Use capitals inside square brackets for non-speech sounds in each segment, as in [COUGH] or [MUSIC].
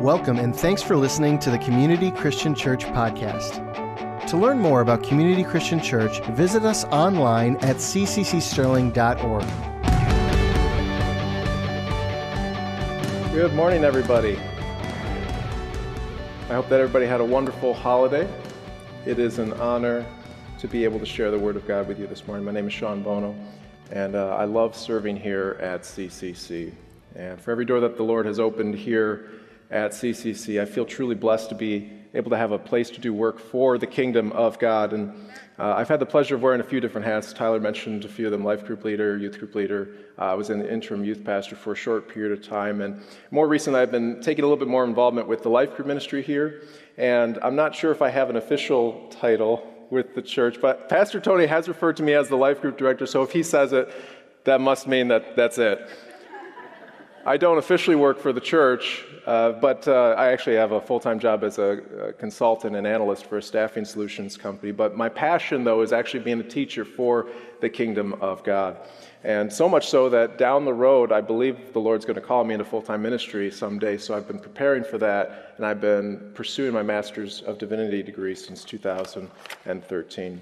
Welcome and thanks for listening to the Community Christian Church podcast. To learn more about Community Christian Church, visit us online at cccsterling.org. Good morning, everybody. I hope that everybody had a wonderful holiday. It is an honor to be able to share the Word of God with you this morning. My name is Sean Buono, and uh, I love serving here at CCC. And for every door that the Lord has opened here at CCC, I feel truly blessed to be able to have a place to do work for the kingdom of God. And uh, I've had the pleasure of wearing a few different hats. Tyler mentioned a few of them life group leader, youth group leader. Uh, I was an interim youth pastor for a short period of time. And more recently, I've been taking a little bit more involvement with the life group ministry here. And I'm not sure if I have an official title with the church, but Pastor Tony has referred to me as the life group director. So if he says it, that must mean that that's it. I don't officially work for the church, uh, but uh, I actually have a full time job as a, a, consultant and analyst for a staffing solutions company. But my passion, though, is actually being a teacher for the kingdom of God. And so much so that down the road, I believe the Lord's going to call me into full time ministry someday. So I've been preparing for that, and I've been pursuing my Master's of Divinity degree since 2013.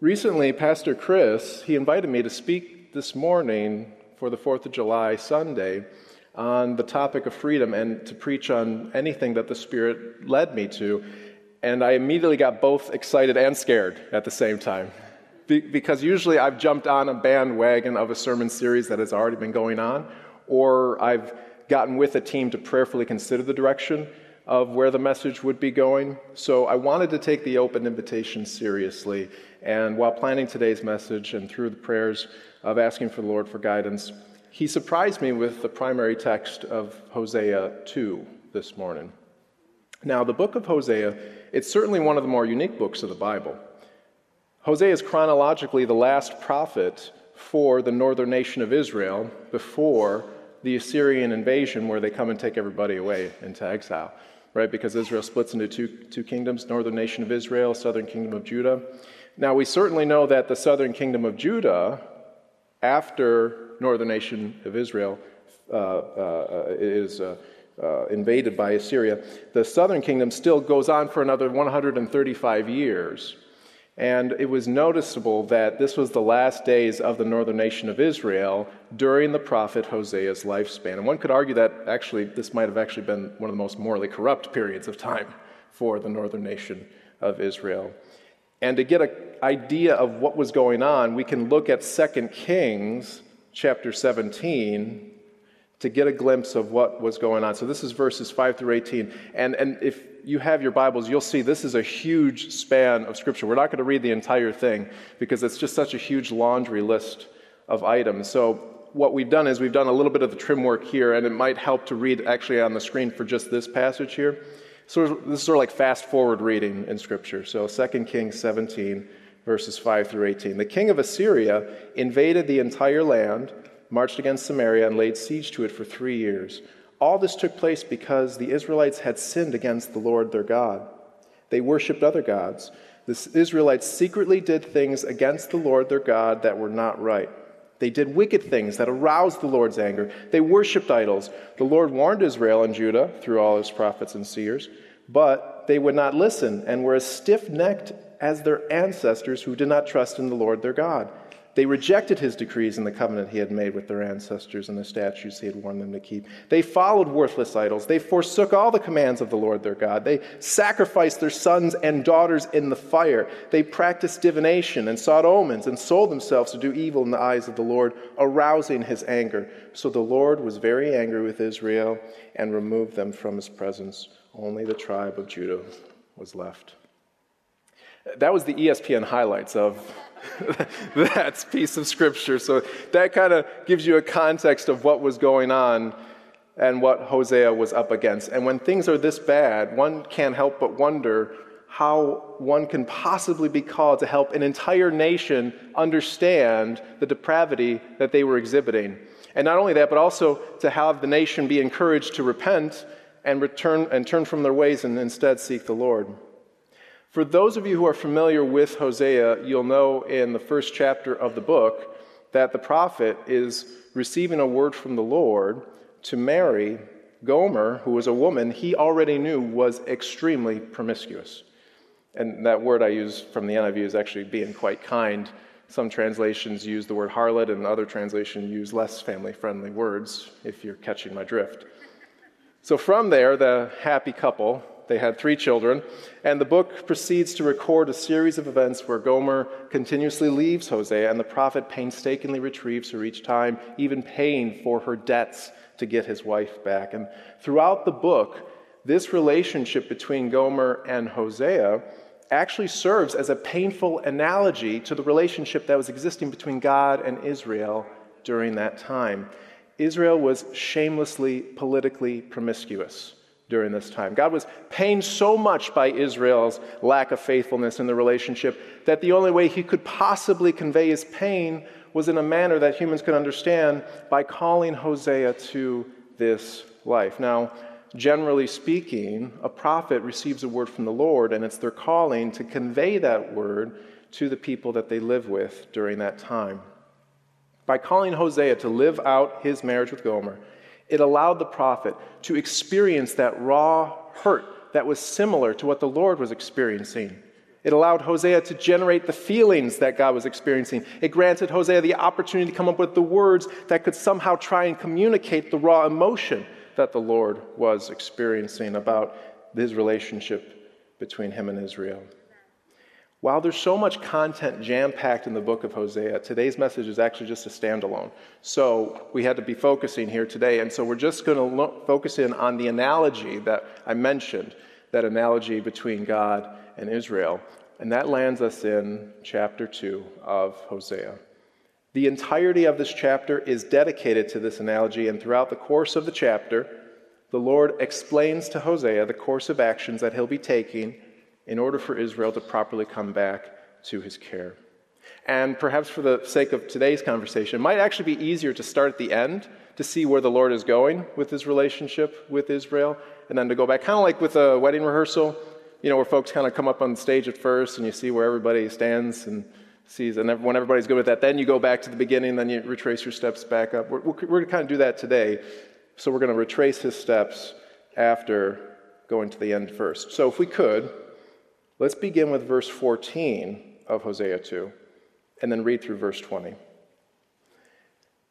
Recently, Pastor Chris, he invited me to speak this morning for the 4th of July Sunday on the topic of freedom and to preach on anything that the Spirit led me to. And I immediately got both excited and scared at the same time. Be- because usually I've jumped on a bandwagon of a sermon series that has already been going on, or I've gotten with a team to prayerfully consider the direction of where the message would be going. So I wanted to take the open invitation seriously. And while planning today's message and through the prayers of asking for the Lord for guidance, he surprised me with the primary text of Hosea 2 this morning. Now, the book of Hosea, it's certainly one of the more unique books of the Bible. Hosea is chronologically the last prophet for the northern nation of Israel before the Assyrian invasion, where they come and take everybody away into exile, right? Because Israel splits into two, two kingdoms northern nation of Israel, southern kingdom of Judah. Now, we certainly know that the southern kingdom of Judah, after northern nation of Israel uh, uh, is uh, uh, invaded by Assyria, the southern kingdom still goes on for another 135 years. And it was noticeable that this was the last days of the northern nation of Israel during the prophet Hosea's lifespan. And one could argue that actually this might have actually been one of the most morally corrupt periods of time for the northern nation of Israel. And to get an idea of what was going on, we can look at 2 Kings chapter 17 to get a glimpse of what was going on. So this is verses 5 through 18. And, and if you have your Bibles, you'll see this is a huge span of Scripture. We're not going to read the entire thing because it's just such a huge laundry list of items. So what we've done is we've done a little bit of the trim work here, and it might help to read actually on the screen for just this passage here. So this is sort of like fast forward reading in Scripture. So 2 Kings 17, verses 5 through 18. The king of Assyria invaded the entire land, marched against Samaria, and laid siege to it for three years. All this took place because the Israelites had sinned against the Lord their God. They worshipped other gods. The Israelites secretly did things against the Lord their God that were not right. They did wicked things that aroused the Lord's anger. They worshiped idols. The Lord warned Israel and Judah through all his prophets and seers, but they would not listen and were as stiff necked as their ancestors who did not trust in the Lord their God. They rejected his decrees and the covenant he had made with their ancestors and the statutes he had warned them to keep. They followed worthless idols. They forsook all the commands of the Lord their God. They sacrificed their sons and daughters in the fire. They practiced divination and sought omens and sold themselves to do evil in the eyes of the Lord, arousing his anger. So the Lord was very angry with Israel and removed them from his presence. Only the tribe of Judah was left. That was the ESPN highlights of [LAUGHS] that piece of scripture. So that kind of gives you a context of what was going on and what Hosea was up against. And when things are this bad, one can't help but wonder how one can possibly be called to help an entire nation understand the depravity that they were exhibiting. And not only that, but also to have the nation be encouraged to repent and return and turn from their ways and instead seek the Lord. For those of you who are familiar with Hosea, you'll know in the first chapter of the book that the prophet is receiving a word from the Lord to marry Gomer, who was a woman, he already knew was extremely promiscuous. And that word I use from the NIV is actually being quite kind. Some translations use the word harlot, and other translations use less family friendly words, if you're catching my drift. So from there, the happy couple, they had three children, and the book proceeds to record a series of events where Gomer continuously leaves Hosea, and the prophet painstakingly retrieves her each time, even paying for her debts to get his wife back. And throughout the book, this relationship between Gomer and Hosea actually serves as a painful analogy to the relationship that was existing between God and Israel during that time. Israel was shamelessly politically promiscuous during this time. God was pained so much by Israel's lack of faithfulness in the relationship that the only way he could possibly convey his pain was in a manner that humans could understand by calling Hosea to this life. Now, generally speaking, a prophet receives a word from the Lord, and it's their calling to convey that word to the people that they live with during that time. By calling Hosea to live out his marriage with Gomer, it allowed the prophet to experience that raw hurt that was similar to what the Lord was experiencing. It allowed Hosea to generate the feelings that God was experiencing. It granted Hosea the opportunity to come up with the words that could somehow try and communicate the raw emotion that the Lord was experiencing about his relationship between him and Israel. While there's so much content jam packed in the book of Hosea, today's message is actually just a standalone. So we had to be focusing here today. And so we're just going to lo- focus in on the analogy that I mentioned, that analogy between God and Israel. And that lands us in chapter 2 of Hosea. The entirety of this chapter is dedicated to this analogy, and throughout the course of the chapter, the Lord explains to Hosea the course of actions that he'll be taking in order for Israel to properly come back to his care. And perhaps for the sake of today's conversation, it might actually be easier to start at the end to see where the Lord is going with his relationship with Israel, and then to go back, kind of like with a wedding rehearsal, you know, where folks kind of come up on stage at first and you see where everybody stands and sees, and when everybody's good with that, then you go back to the beginning, then you retrace your steps back up. We're, we're, we're going to kind of do that today. So we're going to retrace his steps after going to the end first. So if we could, Let's begin with verse 14 of Hosea 2 and then read through verse 20.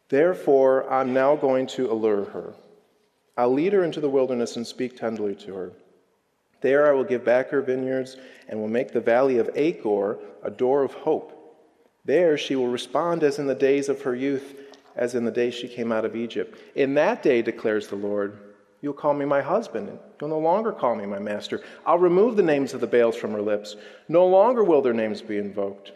Therefore, I'm now going to allure her. I'll lead her into the wilderness and speak tenderly to her. There I will give back her vineyards and will make the valley of Achor a door of hope. There she will respond as in the days of her youth, as in the day she came out of Egypt. In that day, declares the Lord, You'll call me my husband. And you'll no longer call me my master. I'll remove the names of the Baals from her lips. No longer will their names be invoked.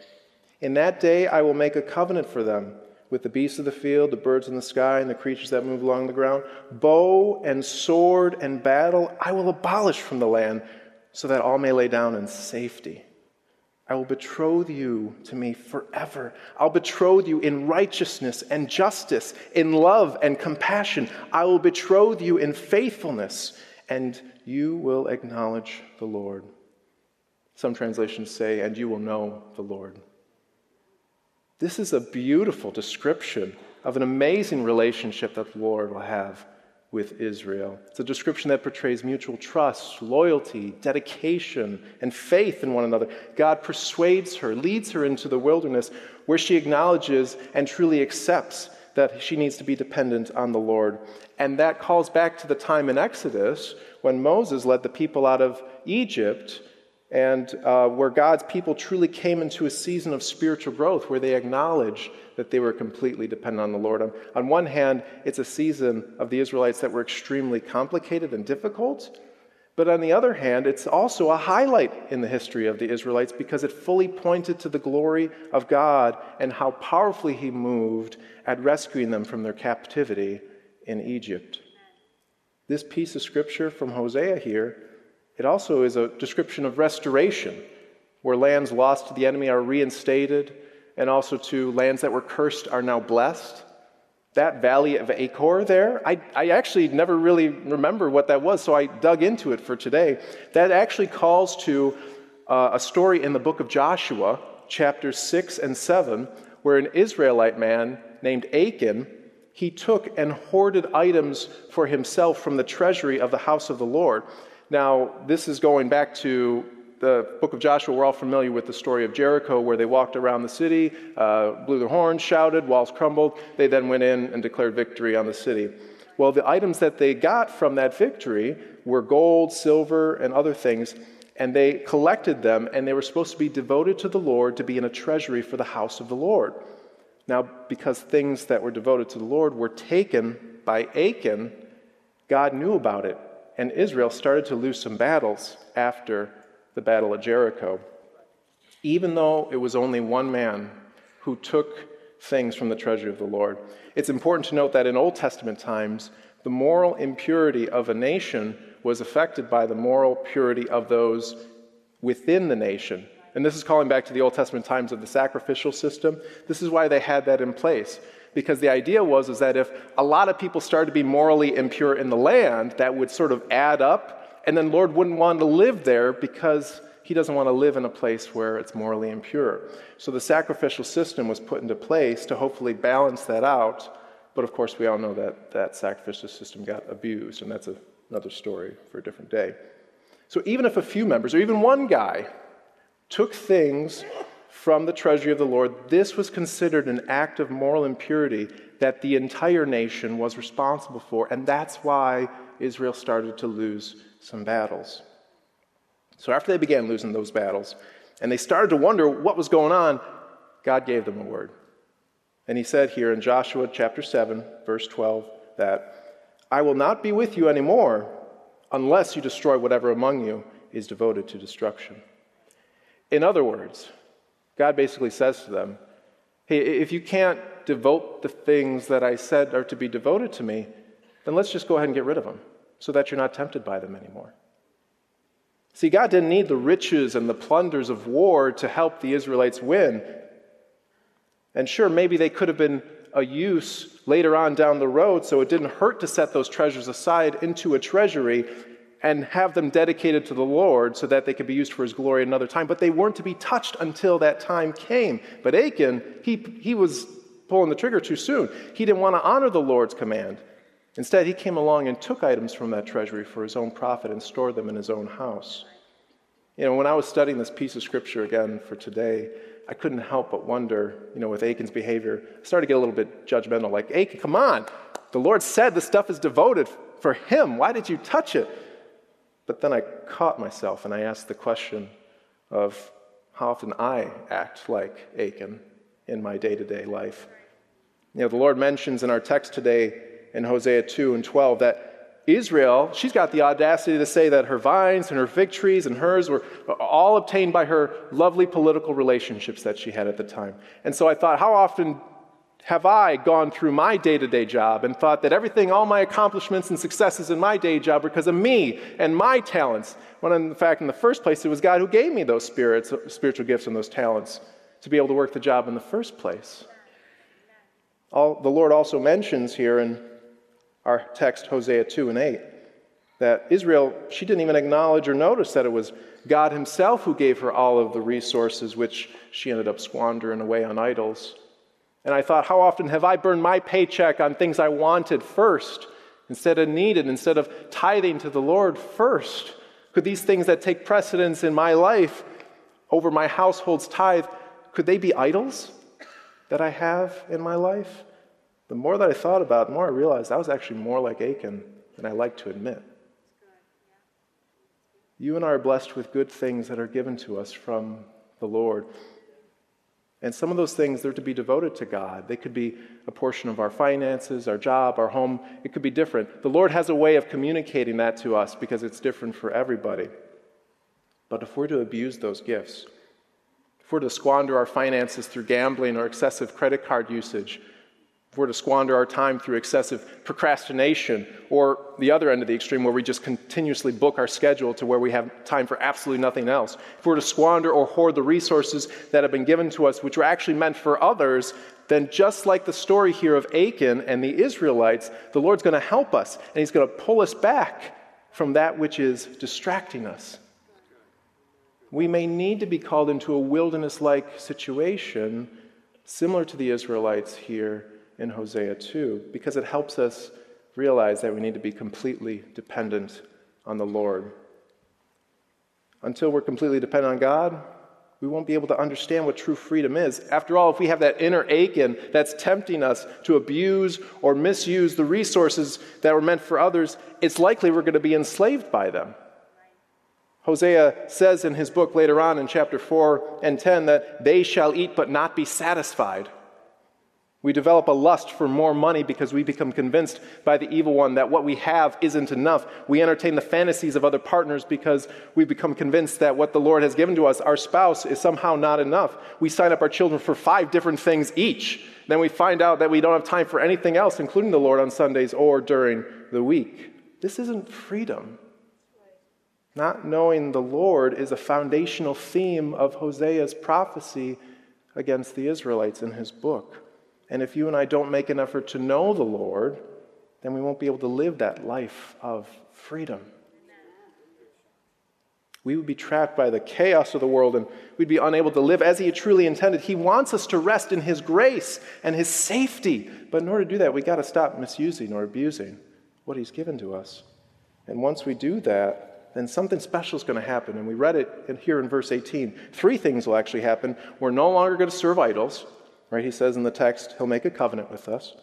In that day I will make a covenant for them with the beasts of the field, the birds in the sky, and the creatures that move along the ground. Bow and sword and battle I will abolish from the land so that all may lay down in safety. I will betroth you to me forever. I'll betroth you in righteousness and justice, in love and compassion. I will betroth you in faithfulness, and you will acknowledge the Lord. Some translations say, and you will know the Lord. This is a beautiful description of an amazing relationship that the Lord will have with Israel. It's a description that portrays mutual trust, loyalty, dedication, and faith in one another. God persuades her, leads her into the wilderness where she acknowledges and truly accepts that she needs to be dependent on the Lord. And that calls back to the time in Exodus when Moses led the people out of Egypt and uh, where God's people truly came into a season of spiritual growth where they acknowledge that they were completely dependent on the Lord. On, on one hand, it's a season of the Israelites that were extremely complicated and difficult. But on the other hand, it's also a highlight in the history of the Israelites because it fully pointed to the glory of God and how powerfully He moved at rescuing them from their captivity in Egypt. This piece of scripture from Hosea here, it also is a description of restoration, where lands lost to the enemy are reinstated, and also to lands that were cursed are now blessed. That valley of Achor there, I, I actually never really remember what that was, so I dug into it for today. That actually calls to uh, a story in the book of Joshua, chapters 6 and 7, where an Israelite man named Achan he took and hoarded items for himself from the treasury of the house of the Lord. Now, this is going back to the book of Joshua. We're all familiar with the story of Jericho, where they walked around the city, uh, blew their horns, shouted, walls crumbled. They then went in and declared victory on the city. Well, the items that they got from that victory were gold, silver, and other things, and they collected them, and they were supposed to be devoted to the Lord to be in a treasury for the house of the Lord. Now, because things that were devoted to the Lord were taken by Achan, God knew about it, and Israel started to lose some battles after the Battle of Jericho. Even though it was only one man who took things from the treasury of the Lord. It's important to note that in Old Testament times, the moral impurity of a nation was affected by the moral purity of those within the nation. And this is calling back to the Old Testament times of the sacrificial system. This is why they had that in place. Because the idea was is that if a lot of people started to be morally impure in the land, that would sort of add up, and then Lord wouldn't want to live there because he doesn't want to live in a place where it's morally impure. So the sacrificial system was put into place to hopefully balance that out. But of course, we all know that that sacrificial system got abused, and that's a, another story for a different day. So even if a few members, or even one guy, took things from the treasury of the Lord, this was considered an act of moral impurity that the entire nation was responsible for, and that's why Israel started to lose some battles. So after they began losing those battles, and they started to wonder what was going on, God gave them a word. And he said here in Joshua chapter 7, verse 12, that I will not be with you anymore unless you destroy whatever among you is devoted to destruction. In other words, God basically says to them, Hey, if you can't devote the things that I said are to be devoted to me, then let's just go ahead and get rid of them so that you're not tempted by them anymore. See, God didn't need the riches and the plunders of war to help the Israelites win. And sure, maybe they could have been a use later on down the road, so it didn't hurt to set those treasures aside into a treasury and have them dedicated to the Lord so that they could be used for his glory another time. But they weren't to be touched until that time came. But Achan, he, he was pulling the trigger too soon. He didn't want to honor the Lord's command. Instead, he came along and took items from that treasury for his own profit and stored them in his own house. You know, when I was studying this piece of scripture again for today, I couldn't help but wonder, you know, with Achan's behavior, I started to get a little bit judgmental. Like, Achan, come on. The Lord said the stuff is devoted for him. Why did you touch it? But then I caught myself and I asked the question of how often I act like Achan in my day to day life. You know, the Lord mentions in our text today in Hosea 2 and 12 that Israel, she's got the audacity to say that her vines and her victories and hers were all obtained by her lovely political relationships that she had at the time. And so I thought, how often have I gone through my day to day job and thought that everything, all my accomplishments and successes in my day job, were because of me and my talents, when in fact, in the first place, it was God who gave me those spirits, spiritual gifts and those talents to be able to work the job in the first place. All, the Lord also mentions here in our text, Hosea 2 and 8, that Israel, she didn't even acknowledge or notice that it was God Himself who gave her all of the resources which she ended up squandering away on idols. And I thought, how often have I burned my paycheck on things I wanted first instead of needed, instead of tithing to the Lord first? Could these things that take precedence in my life over my household's tithe, could they be idols that I have in my life? The more that I thought about it, the more I realized I was actually more like Achan than I like to admit. You and I are blessed with good things that are given to us from the Lord. And some of those things, they're to be devoted to God. They could be a portion of our finances, our job, our home. It could be different. The Lord has a way of communicating that to us because it's different for everybody. But if we're to abuse those gifts, if we're to squander our finances through gambling or excessive credit card usage, we're to squander our time through excessive procrastination, or the other end of the extreme where we just continuously book our schedule to where we have time for absolutely nothing else, if we're to squander or hoard the resources that have been given to us, which were actually meant for others, then just like the story here of Achan and the Israelites, the Lord's going to help us, and He's going to pull us back from that which is distracting us. We may need to be called into a wilderness like situation, similar to the Israelites here in Hosea 2 because it helps us realize that we need to be completely dependent on the Lord. Until we're completely dependent on God, we won't be able to understand what true freedom is. After all, if we have that inner Achan that's tempting us to abuse or misuse the resources that were meant for others, it's likely we're going to be enslaved by them. Hosea says in his book later on in chapter 4 and 10 that they shall eat but not be satisfied. We develop a lust for more money because we become convinced by the evil one that what we have isn't enough. We entertain the fantasies of other partners because we become convinced that what the Lord has given to us, our spouse, is somehow not enough. We sign up our children for five different things each. Then we find out that we don't have time for anything else, including the Lord on Sundays or during the week. This isn't freedom. Not knowing the Lord is a foundational theme of Hosea's prophecy against the Israelites in his book. And if you and I don't make an effort to know the Lord, then we won't be able to live that life of freedom. We would be trapped by the chaos of the world and we'd be unable to live as He truly intended. He wants us to rest in His grace and His safety. But in order to do that, we've got to stop misusing or abusing what He's given to us. And once we do that, then something special is going to happen. And we read it here in verse 18. Three things will actually happen. We're no longer going to serve idols. Right? He says in the text, He'll make a covenant with us.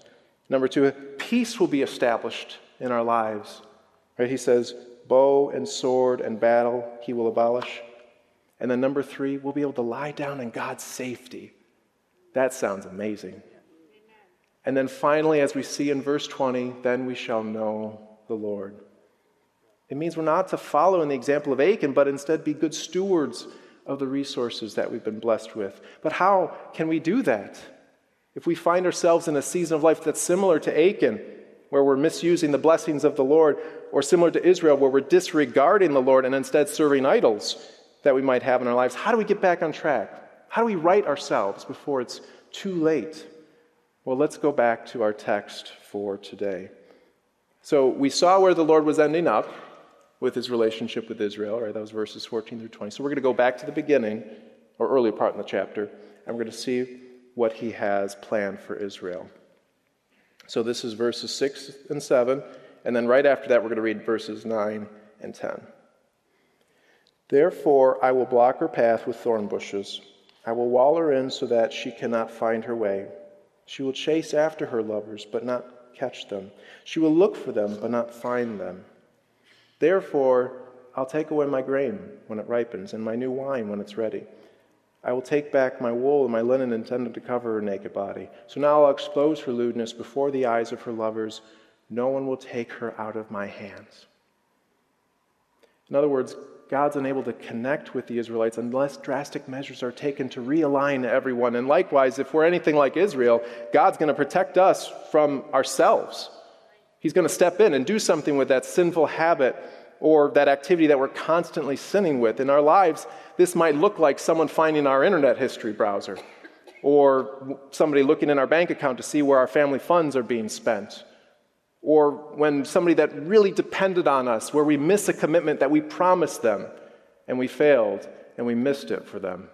Number two, peace will be established in our lives. Right? He says, bow and sword and battle He will abolish. And then number three, we'll be able to lie down in God's safety. That sounds amazing. And then finally, as we see in verse 20, then we shall know the Lord. It means we're not to follow in the example of Achan, but instead be good stewards of the resources that we've been blessed with. But how can we do that? If we find ourselves in a season of life that's similar to Achan, where we're misusing the blessings of the Lord, or similar to Israel, where we're disregarding the Lord and instead serving idols that we might have in our lives, how do we get back on track? How do we right ourselves before it's too late? Well, let's go back to our text for today. So we saw where the Lord was ending up with his relationship with Israel, right? That was verses 14 through 20. So we're going to go back to the beginning, or earlier part in the chapter, and we're going to see what he has planned for Israel. So this is verses 6 and 7, and then right after that, we're going to read verses 9 and 10. Therefore, I will block her path with thorn bushes. I will wall her in so that she cannot find her way. She will chase after her lovers, but not catch them. She will look for them, but not find them. Therefore, I'll take away my grain when it ripens, and my new wine when it's ready. I will take back my wool and my linen intended to cover her naked body. So now I'll expose her lewdness before the eyes of her lovers. No one will take her out of my hands. In other words, God's unable to connect with the Israelites unless drastic measures are taken to realign everyone. And likewise, if we're anything like Israel, God's going to protect us from ourselves. He's going to step in and do something with that sinful habit or that activity that we're constantly sinning with. In our lives, this might look like someone finding our internet history browser or somebody looking in our bank account to see where our family funds are being spent. Or when somebody that really depended on us, where we miss a commitment that we promised them and we failed and we missed it for them.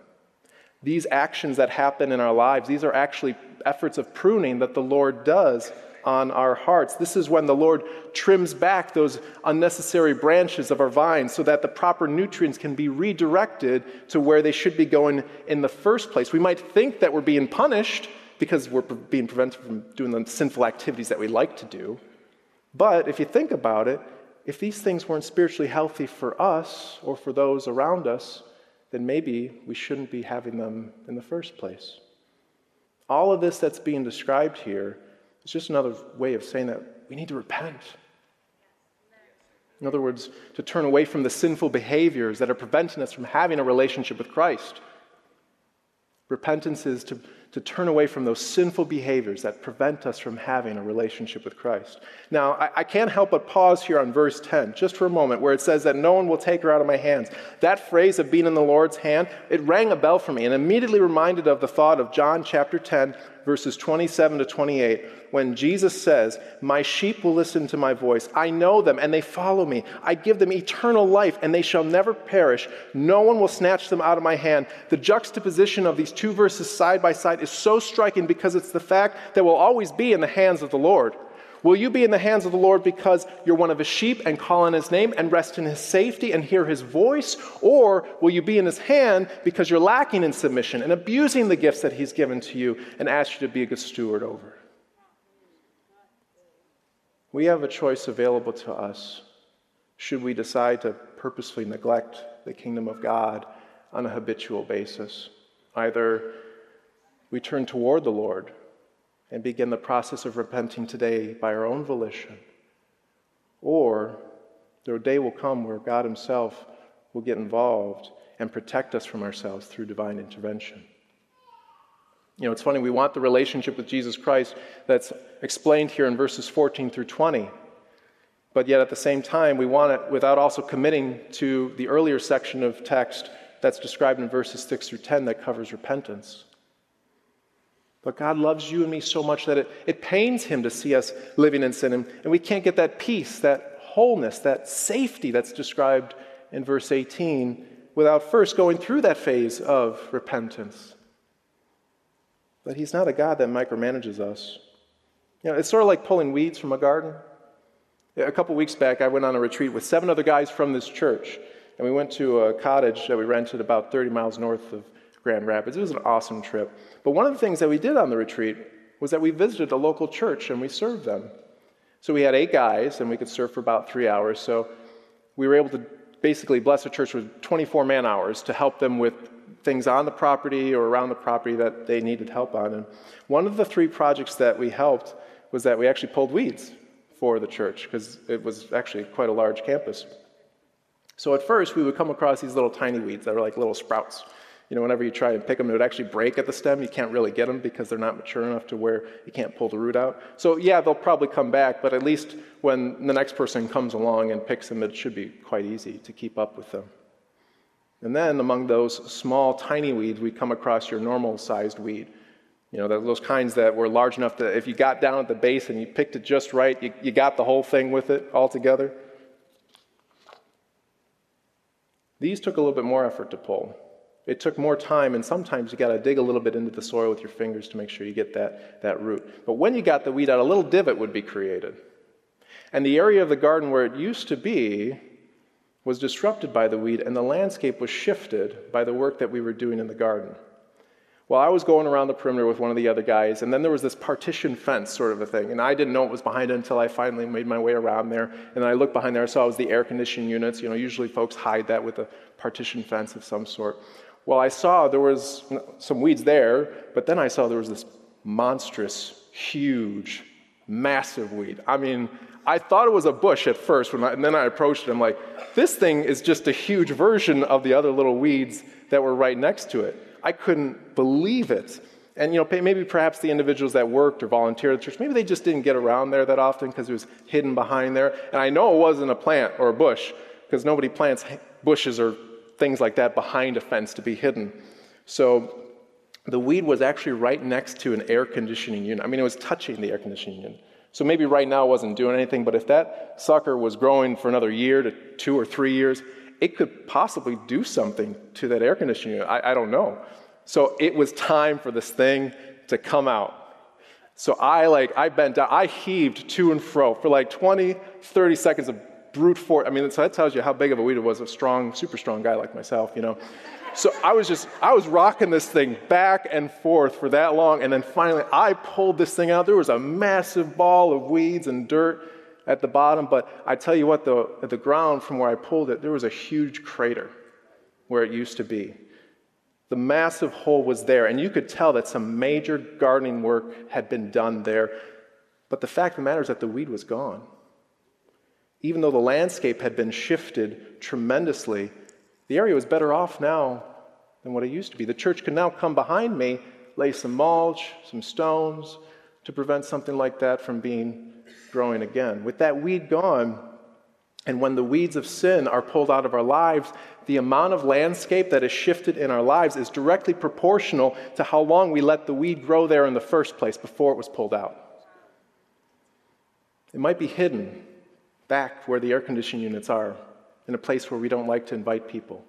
These actions that happen in our lives, these are actually efforts of pruning that the Lord does on our hearts. This is when the Lord trims back those unnecessary branches of our vine so that the proper nutrients can be redirected to where they should be going in the first place. We might think that we're being punished because we're being prevented from doing the sinful activities that we like to do. But if you think about it, if these things weren't spiritually healthy for us or for those around us, then maybe we shouldn't be having them in the first place. All of this that's being described here it's just another way of saying that we need to repent. In other words, to turn away from the sinful behaviors that are preventing us from having a relationship with Christ. Repentance is to to turn away from those sinful behaviors that prevent us from having a relationship with Christ. Now, I, I, can't help but pause here on verse 10, just for a moment, where it says that no one will take her out of my hands. That phrase of being in the Lord's hand, it rang a bell for me and immediately reminded of the thought of John chapter 10, verses 27 to 28, when Jesus says, My sheep will listen to my voice. I know them, and they follow me. I give them eternal life, and they shall never perish. No one will snatch them out of my hand. The juxtaposition of these two verses side by side is so striking because it's the fact that we'll always be in the hands of the Lord. Will you be in the hands of the Lord because you're one of his sheep and call on his name and rest in his safety and hear his voice? Or will you be in his hand because you're lacking in submission and abusing the gifts that he's given to you and ask you to be a good steward over? We have a choice available to us should we decide to purposefully neglect the kingdom of God on a habitual basis. Either we turn toward the Lord and begin the process of repenting today by our own volition. Or the day will come where God Himself will get involved and protect us from ourselves through divine intervention. You know, it's funny, we want the relationship with Jesus Christ that's explained here in verses 14 through 20. But yet at the same time, we want it without also committing to the earlier section of text that's described in verses 6 through 10 that covers repentance. But God loves you and me so much that it, it pains Him to see us living in sin. And, and we can't get that peace, that wholeness, that safety that's described in verse 18 without first going through that phase of repentance. But He's not a God that micromanages us. You know, it's sort of like pulling weeds from a garden. A couple weeks back, I went on a retreat with seven other guys from this church, and we went to a cottage that we rented about 30 miles north of Grand Rapids. It was an awesome trip. But one of the things that we did on the retreat was that we visited a local church and we served them. So we had eight guys and we could serve for about three hours. So we were able to basically bless the church with 24 man hours to help them with things on the property or around the property that they needed help on. And one of the three projects that we helped was that we actually pulled weeds for the church because it was actually quite a large campus. So at first, we would come across these little tiny weeds that were like little sprouts. You know, whenever you try and pick them, it would actually break at the stem. You can't really get them because they're not mature enough to where you can't pull the root out. So, yeah, they'll probably come back, but at least when the next person comes along and picks them, it should be quite easy to keep up with them. And then among those small, tiny weeds, we come across your normal sized weed. You know, those kinds that were large enough that if you got down at the base and you picked it just right, you, you got the whole thing with it all together. These took a little bit more effort to pull. It took more time, and sometimes you got to dig a little bit into the soil with your fingers to make sure you get that, that root. But when you got the weed out, a little divot would be created. And the area of the garden where it used to be was disrupted by the weed, and the landscape was shifted by the work that we were doing in the garden. Well, I was going around the perimeter with one of the other guys, and then there was this partition fence sort of a thing, and I didn't know it was behind it until I finally made my way around there. And then I looked behind there, I saw it was the air conditioning units. You know, usually folks hide that with a partition fence of some sort. Well, I saw there was some weeds there, but then I saw there was this monstrous, huge, massive weed. I mean, I thought it was a bush at first, I, and then I approached it. I'm like, this thing is just a huge version of the other little weeds that were right next to it. I couldn't believe it. And you know, maybe perhaps the individuals that worked or volunteered at the church, maybe they just didn't get around there that often because it was hidden behind there. And I know it wasn't a plant or a bush because nobody plants bushes or things like that behind a fence to be hidden. So the weed was actually right next to an air conditioning unit. I mean, it was touching the air conditioning unit. So maybe right now it wasn't doing anything, but if that sucker was growing for another year to two or three years, it could possibly do something to that air conditioning unit. I, I don't know. So it was time for this thing to come out. So I like I bent down, I heaved to and fro for like 20, 30 seconds of brute force. I mean, so that tells you how big of a weed it was, a strong, super strong guy like myself, you know. So I was just, I was rocking this thing back and forth for that long, and then finally I pulled this thing out. There was a massive ball of weeds and dirt at the bottom, but I tell you what, the, the ground from where I pulled it, there was a huge crater where it used to be. The massive hole was there, and you could tell that some major gardening work had been done there. But the fact of the matter is that the weed was gone even though the landscape had been shifted tremendously, the area was better off now than what it used to be. The church can now come behind me, lay some mulch, some stones to prevent something like that from being growing again. With that weed gone, And when the weeds of sin are pulled out of our lives, the amount of landscape that is shifted in our lives is directly proportional to how long we let the weed grow there in the first place before it was pulled out. It might be hidden back where the air conditioning units are, in a place where we don't like to invite people.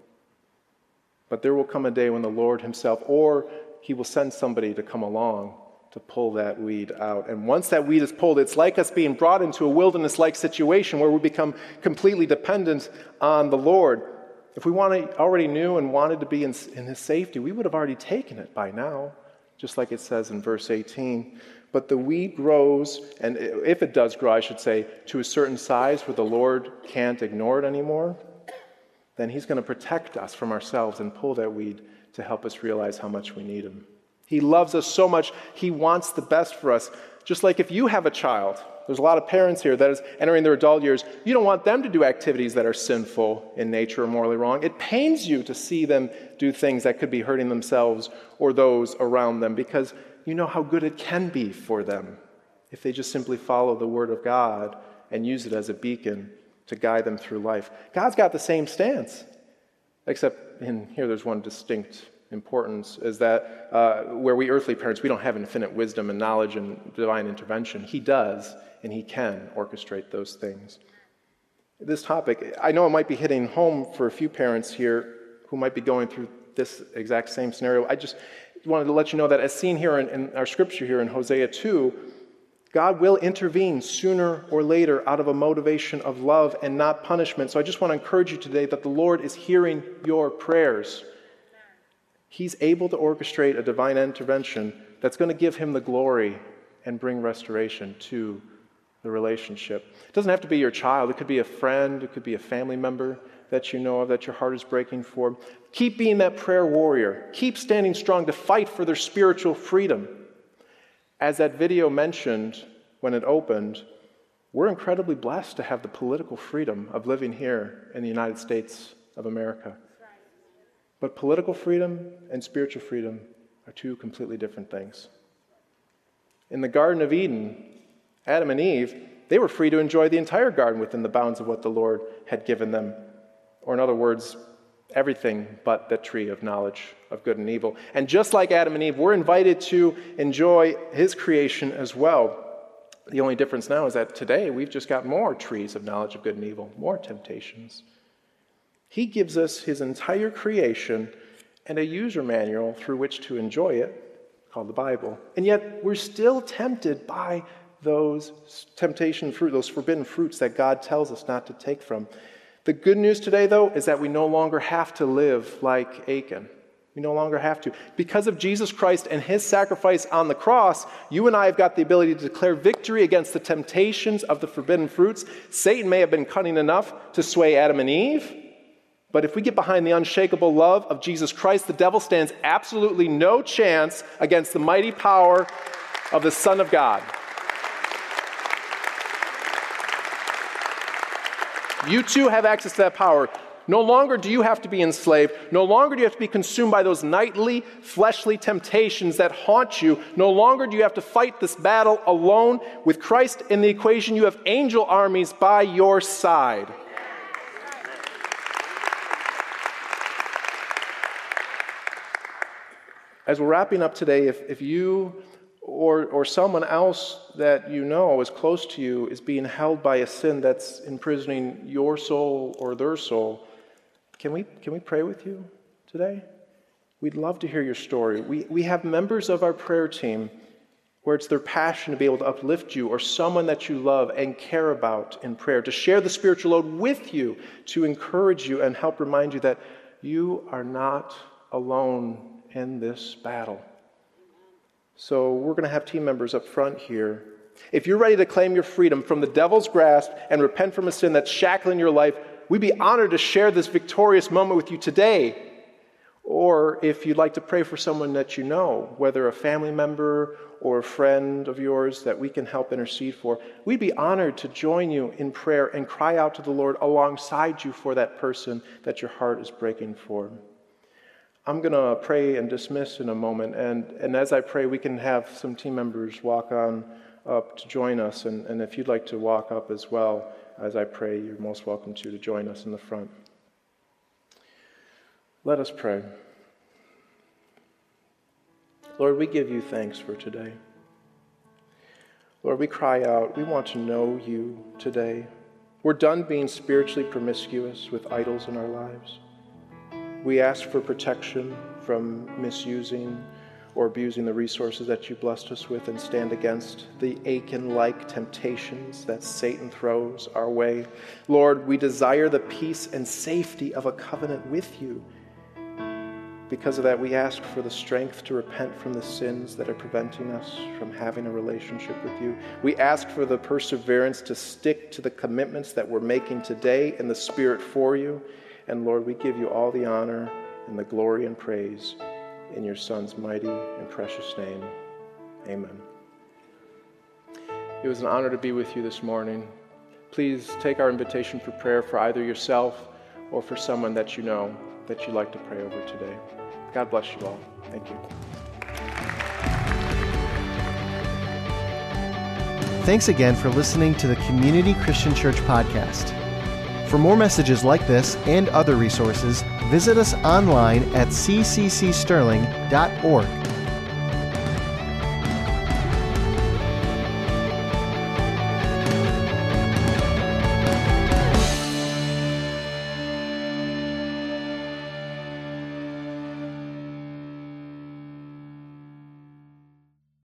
But there will come a day when the Lord Himself, or He will send somebody to come along to pull that weed out. And once that weed is pulled, it's like us being brought into a wilderness like situation where we become completely dependent on the Lord. If we wanted, already knew and wanted to be in, in His safety, we would have already taken it by now, just like it says in verse 18. But the weed grows, and if it does grow, I should say, to a certain size where the Lord can't ignore it anymore, then He's going to protect us from ourselves and pull that weed to help us realize how much we need Him. He loves us so much, He wants the best for us. Just like if you have a child, there's a lot of parents here that is entering their adult years, you don't want them to do activities that are sinful in nature or morally wrong. It pains you to see them do things that could be hurting themselves or those around them because you know how good it can be for them if they just simply follow the Word of God and use it as a beacon to guide them through life. God's got the same stance, except in here there's one distinct importance is that uh, where we earthly parents, we don't have infinite wisdom and knowledge and divine intervention. He does, and He can orchestrate those things. This topic, I know it might be hitting home for a few parents here who might be going through this exact same scenario. I just wanted to let you know that, as seen here in, in our scripture here in Hosea 2, God will intervene sooner or later out of a motivation of love and not punishment. So I just want to encourage you today that the Lord is hearing your prayers. He's able to orchestrate a divine intervention that's going to give him the glory and bring restoration to the relationship. It doesn't have to be your child, it could be a friend, it could be a family member that you know of that your heart is breaking for. Keep being that prayer warrior. Keep standing strong to fight for their spiritual freedom. As that video mentioned when it opened, we're incredibly blessed to have the political freedom of living here in the United States of America. But political freedom and spiritual freedom are two completely different things. In the Garden of Eden, Adam and Eve, they were free to enjoy the entire garden within the bounds of what the Lord had given them. Or, in other words, everything but the tree of knowledge of good and evil. And just like Adam and Eve, we're invited to enjoy his creation as well. The only difference now is that today we've just got more trees of knowledge of good and evil, more temptations. He gives us his entire creation and a user manual through which to enjoy it, called the Bible. And yet we're still tempted by those temptation fruit, those forbidden fruits that God tells us not to take from. The good news today, though, is that we no longer have to live like Achan. We no longer have to. Because of Jesus Christ and his sacrifice on the cross, you and I have got the ability to declare victory against the temptations of the forbidden fruits. Satan may have been cunning enough to sway Adam and Eve, but if we get behind the unshakable love of Jesus Christ, the devil stands absolutely no chance against the mighty power of the Son of God. You too have access to that power. No longer do you have to be enslaved. No longer do you have to be consumed by those nightly, fleshly temptations that haunt you. No longer do you have to fight this battle alone. With Christ in the equation, you have angel armies by your side. As we're wrapping up today, if, if you or, or someone else that you know is close to you is being held by a sin that's imprisoning your soul or their soul, can we, can we pray with you today? We'd love to hear your story. We, we have members of our prayer team where it's their passion to be able to uplift you or someone that you love and care about in prayer, to share the spiritual load with you, to encourage you and help remind you that you are not alone in this battle. So we're going to have team members up front here. If you're ready to claim your freedom from the devil's grasp and repent from a sin that's shackling your life, we'd be honored to share this victorious moment with you today. Or if you'd like to pray for someone that you know, whether a family member or a friend of yours that we can help intercede for, we'd be honored to join you in prayer and cry out to the Lord alongside you for that person that your heart is breaking for. I'm going to pray and dismiss in a moment. And, and as I pray, we can have some team members walk on up to join us. And, and if you'd like to walk up as well as I pray, you're most welcome to to join us in the front. Let us pray. Lord, we give you thanks for today. Lord, we cry out, we want to know you today. We're done being spiritually promiscuous with idols in our lives. We ask for protection from misusing or abusing the resources that you blessed us with and stand against the Achan like temptations that Satan throws our way. Lord, we desire the peace and safety of a covenant with you. Because of that, we ask for the strength to repent from the sins that are preventing us from having a relationship with you. We ask for the perseverance to stick to the commitments that we're making today in the Spirit for you. And Lord, we give you all the honor and the glory and praise in your Son's mighty and precious name. Amen. It was an honor to be with you this morning. Please take our invitation for prayer for either yourself or for someone that you know that you'd like to pray over today. God bless you all. Thank you. Thanks again for listening to the Community Christian Church podcast. For more messages like this and other resources, visit us online at cccsterling.org.